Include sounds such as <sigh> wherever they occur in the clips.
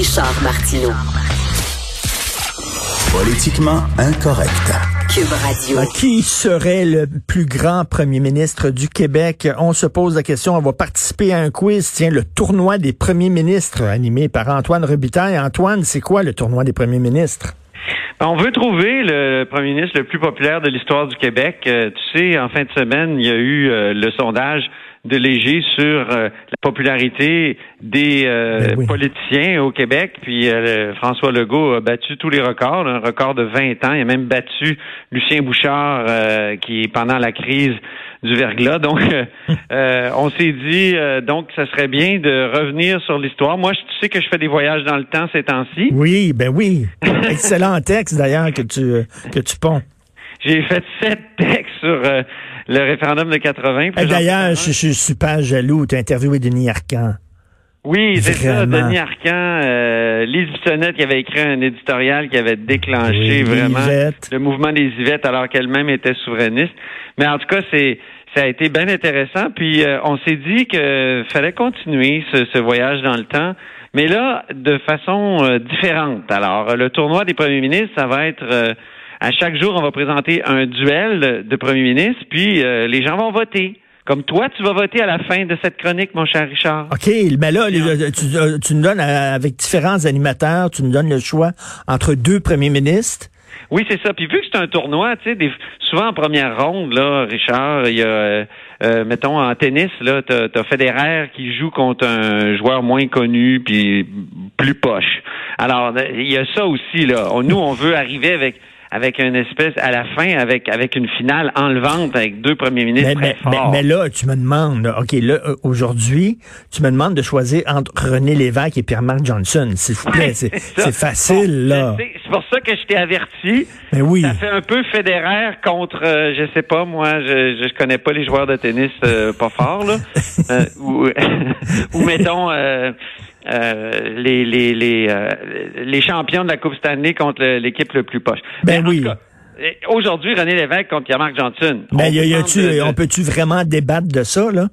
Richard Martineau. Politiquement incorrect. Cube Radio. Euh, Qui serait le plus grand premier ministre du Québec? On se pose la question. On va participer à un quiz. Tiens, le tournoi des premiers ministres animé par Antoine Robitaille. Antoine, c'est quoi le tournoi des premiers ministres? On veut trouver le premier ministre le plus populaire de l'histoire du Québec. Euh, tu sais, en fin de semaine, il y a eu euh, le sondage de Léger sur euh, la popularité des Ben oui. politiciens au Québec. Puis François Legault a battu tous les records, un record de 20 ans. Il a même battu Lucien Bouchard, qui pendant la crise du verglas. Donc, euh, <laughs> on s'est dit donc ça serait bien de revenir sur l'histoire. Moi, tu sais que je fais des voyages dans le temps ces temps-ci. Oui, ben oui. <laughs> Excellent texte d'ailleurs que tu que tu ponds. J'ai fait sept textes sur euh, le référendum de 80. puis Eh, D'ailleurs, je, je suis super jaloux. Tu as interviewé Denis Arcand. Oui, c'est ça. Denis Arcan, euh, Lise Bissonnette qui avait écrit un éditorial qui avait déclenché Oui, vraiment le mouvement des Yvettes alors qu'elle-même était souverainiste. Mais en tout cas, c'est ça a été bien intéressant. Puis euh, on s'est dit que fallait continuer ce, ce voyage dans le temps, mais là de façon euh, différente. Alors le tournoi des premiers ministres, ça va être euh, à chaque jour, on va présenter un duel de premiers ministres, puis euh, les gens vont voter. Comme toi, tu vas voter à la fin de cette chronique, mon cher Richard. OK, mais là, les- tu, euh, tu nous donnes, euh, avec différents animateurs, tu nous donnes le choix entre deux premiers ministres. Oui, c'est ça. Puis vu que c'est un tournoi, tu sais, des- souvent en première ronde, là, Richard, il y a, euh, euh, mettons, en tennis, là, t'as as Federer qui joue contre un joueur moins connu puis plus poche. Alors, il y a ça aussi, là. On- nous, on veut arriver avec avec une espèce à la fin avec avec une finale enlevante avec deux premiers ministres Mais, très mais, forts. mais là, tu me demandes, OK, là, euh, aujourd'hui, tu me demandes de choisir entre René Lévesque et Pierre-Marc Johnson. S'il vous plaît, Ouais, c'est facile, Bon, là. C'est pour ça que je t'ai averti. Mais oui. Ça fait un peu fédéraire contre, euh, je sais pas, moi, je, je connais pas les joueurs de tennis euh, pas forts, là. <laughs> Euh, ou, <laughs> ou mettons euh, les les les, euh, les champions de la Coupe Stanley contre l'équipe le plus poche. Ben Mais oui. Aujourd'hui, René Lévesque contre Pierre-Marc Johnson. Mais On y a, y demande de- on peut-tu vraiment débattre de ça, là?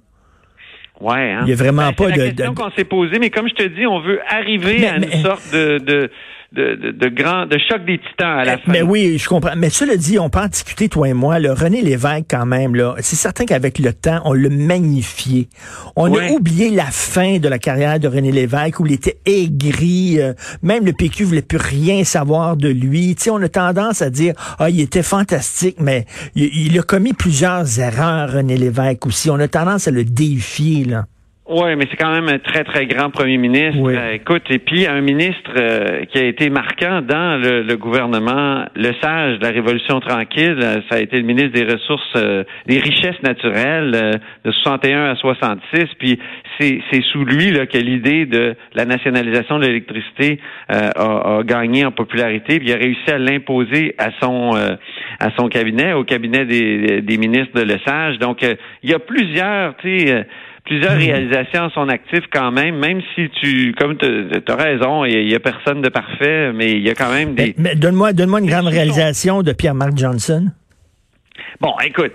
Ouais, hein. y a vraiment Ben, pas c'est la de- question de- qu'on s'est posée, mais comme je te dis, on veut arriver Mais- à mais- une sorte de de, de, de, de grand de choc des titans à la fin. Mais oui, je comprends. Mais cela dit, on peut en discuter, toi et moi. Le René Lévesque, quand même, là, c'est certain qu'avec le temps, on l'a magnifié. On Ouais. a oublié la fin de la carrière de René Lévesque où il était aigri. euh, même le PQ voulait plus rien savoir de lui. Tu sais, on a tendance à dire, ah, il était fantastique, mais il, il a commis plusieurs erreurs, René Lévesque aussi. On a tendance à le défier, là. Oui, mais c'est quand même un très, très grand premier ministre. Oui. Euh, écoute, et puis un ministre euh, qui a été marquant dans le, le gouvernement, le sage de la Révolution tranquille, euh, ça a été le ministre des Ressources, euh, des Richesses naturelles euh, de 61 à 66. Puis c'est c'est sous lui là, que l'idée de la nationalisation de l'électricité euh, a, a gagné en popularité. Puis il a réussi à l'imposer à son euh, à son cabinet, au cabinet des, des ministres de Lesage. Donc euh, il y a plusieurs, tu sais. Plusieurs réalisations à son actif quand même, même si tu, comme tu as raison, il y, a personne de parfait, mais il y a quand même des... Mais, mais donne-moi, donne-moi une grande réalisation de Pierre-Marc Johnson. Bon, écoute,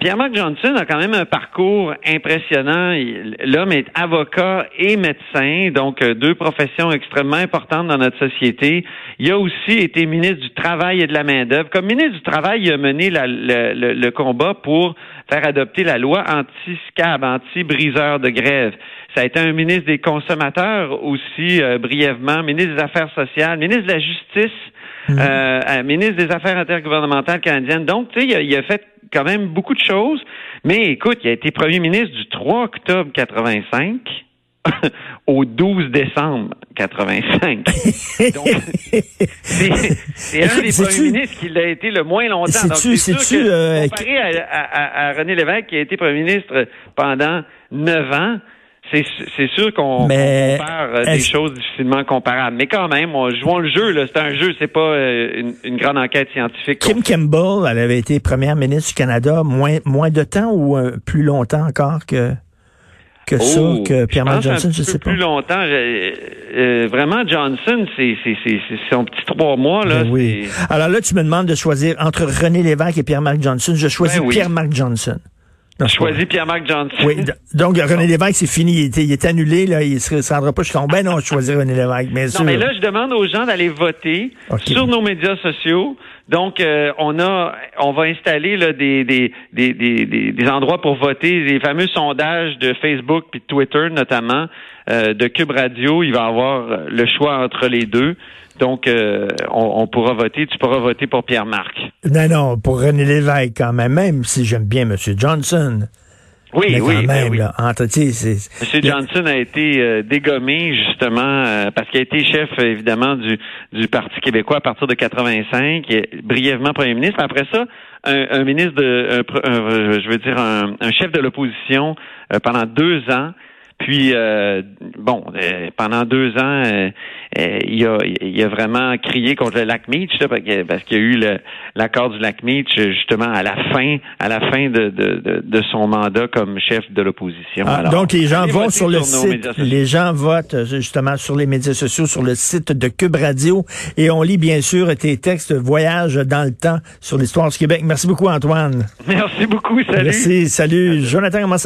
Pierre-Marc Johnson a quand même un parcours impressionnant. L'homme est avocat et médecin, donc euh, deux professions extrêmement importantes dans notre société. Il a aussi été ministre du Travail et de la main-d'œuvre. Comme ministre du Travail, il a mené le combat pour faire adopter la loi anti-SCAB, anti-briseur de grève. Ça a été un ministre des consommateurs aussi, euh, brièvement, ministre des Affaires sociales, ministre de la Justice, euh, euh, ministre des Affaires intergouvernementales canadiennes. Donc, tu sais, il, a- il a fait quand même beaucoup de choses. Mais écoute, il a été premier ministre du 3 octobre 85 <laughs> au 12 décembre 85. <laughs> Donc, c'est un des premiers ministres qui l'a été le moins longtemps. C'est sûr que, euh, comparé à, à- à René Lévesque, qui a été premier ministre pendant neuf ans, c'est sûr qu'on compare euh, des choses difficilement comparables. Mais quand même, on, jouons le jeu. C'est un jeu, c'est pas euh, une, une grande enquête scientifique. Kim Campbell, elle avait été première ministre du Canada moins, moins de temps ou euh, plus longtemps encore que, que ça, Oh, que Pierre-Marc je Johnson, je sais pas. plus longtemps. Euh, vraiment, Johnson, c'est son petit trois mois. là. Ben oui. Alors là, tu me demandes de choisir entre René Lévesque et Pierre-Marc Johnson. Je choisis Ben oui. Pierre-Marc Johnson. Non, c'est pas choisi Pierre-Marc Johnson. Oui, donc René Lévesque, c'est fini. Il, était- il est annulé, là. Il se se rendra pas jusqu'en ben non, je choisis René Lévesque, bien sûr. Non, mais là, je demande aux gens d'aller voter Ok. sur nos médias sociaux. Donc, euh, on a, on va installer des, des, des, des, des- endroits pour voter, les fameux sondages de Facebook puis Twitter notamment euh, de Cube Radio. Il va avoir le choix entre les deux. Donc, euh, on, pourra voter. Tu pourras voter pour Pierre Marc. Non, non, pour René Lévesque, quand même, même si j'aime bien M. Johnson. Oui, mais quand oui, ben même, oui. entre. Johnson a été euh, dégommé justement euh, parce qu'il a été chef évidemment du, du Parti québécois à partir de 85, et brièvement premier ministre. Après ça, un, un ministre de, un un, je veux dire un, un chef de l'opposition euh, pendant deux ans. Puis euh, bon, euh, pendant deux ans, euh, euh, il, a, il a vraiment crié contre le lac Meach là, parce qu'il y a eu l'accord du lac Meach justement à la fin, à la fin de, de, de, de son mandat comme chef de l'opposition. Ah, donc les gens vont sur le site, les gens votent euh, justement sur les médias sociaux, sur le site de Cube Radio, et on lit bien sûr tes textes Voyage dans le temps sur l'histoire du Québec. Merci beaucoup Antoine. <laughs> Merci beaucoup, salut. Merci, salut. Jonathan, comment ça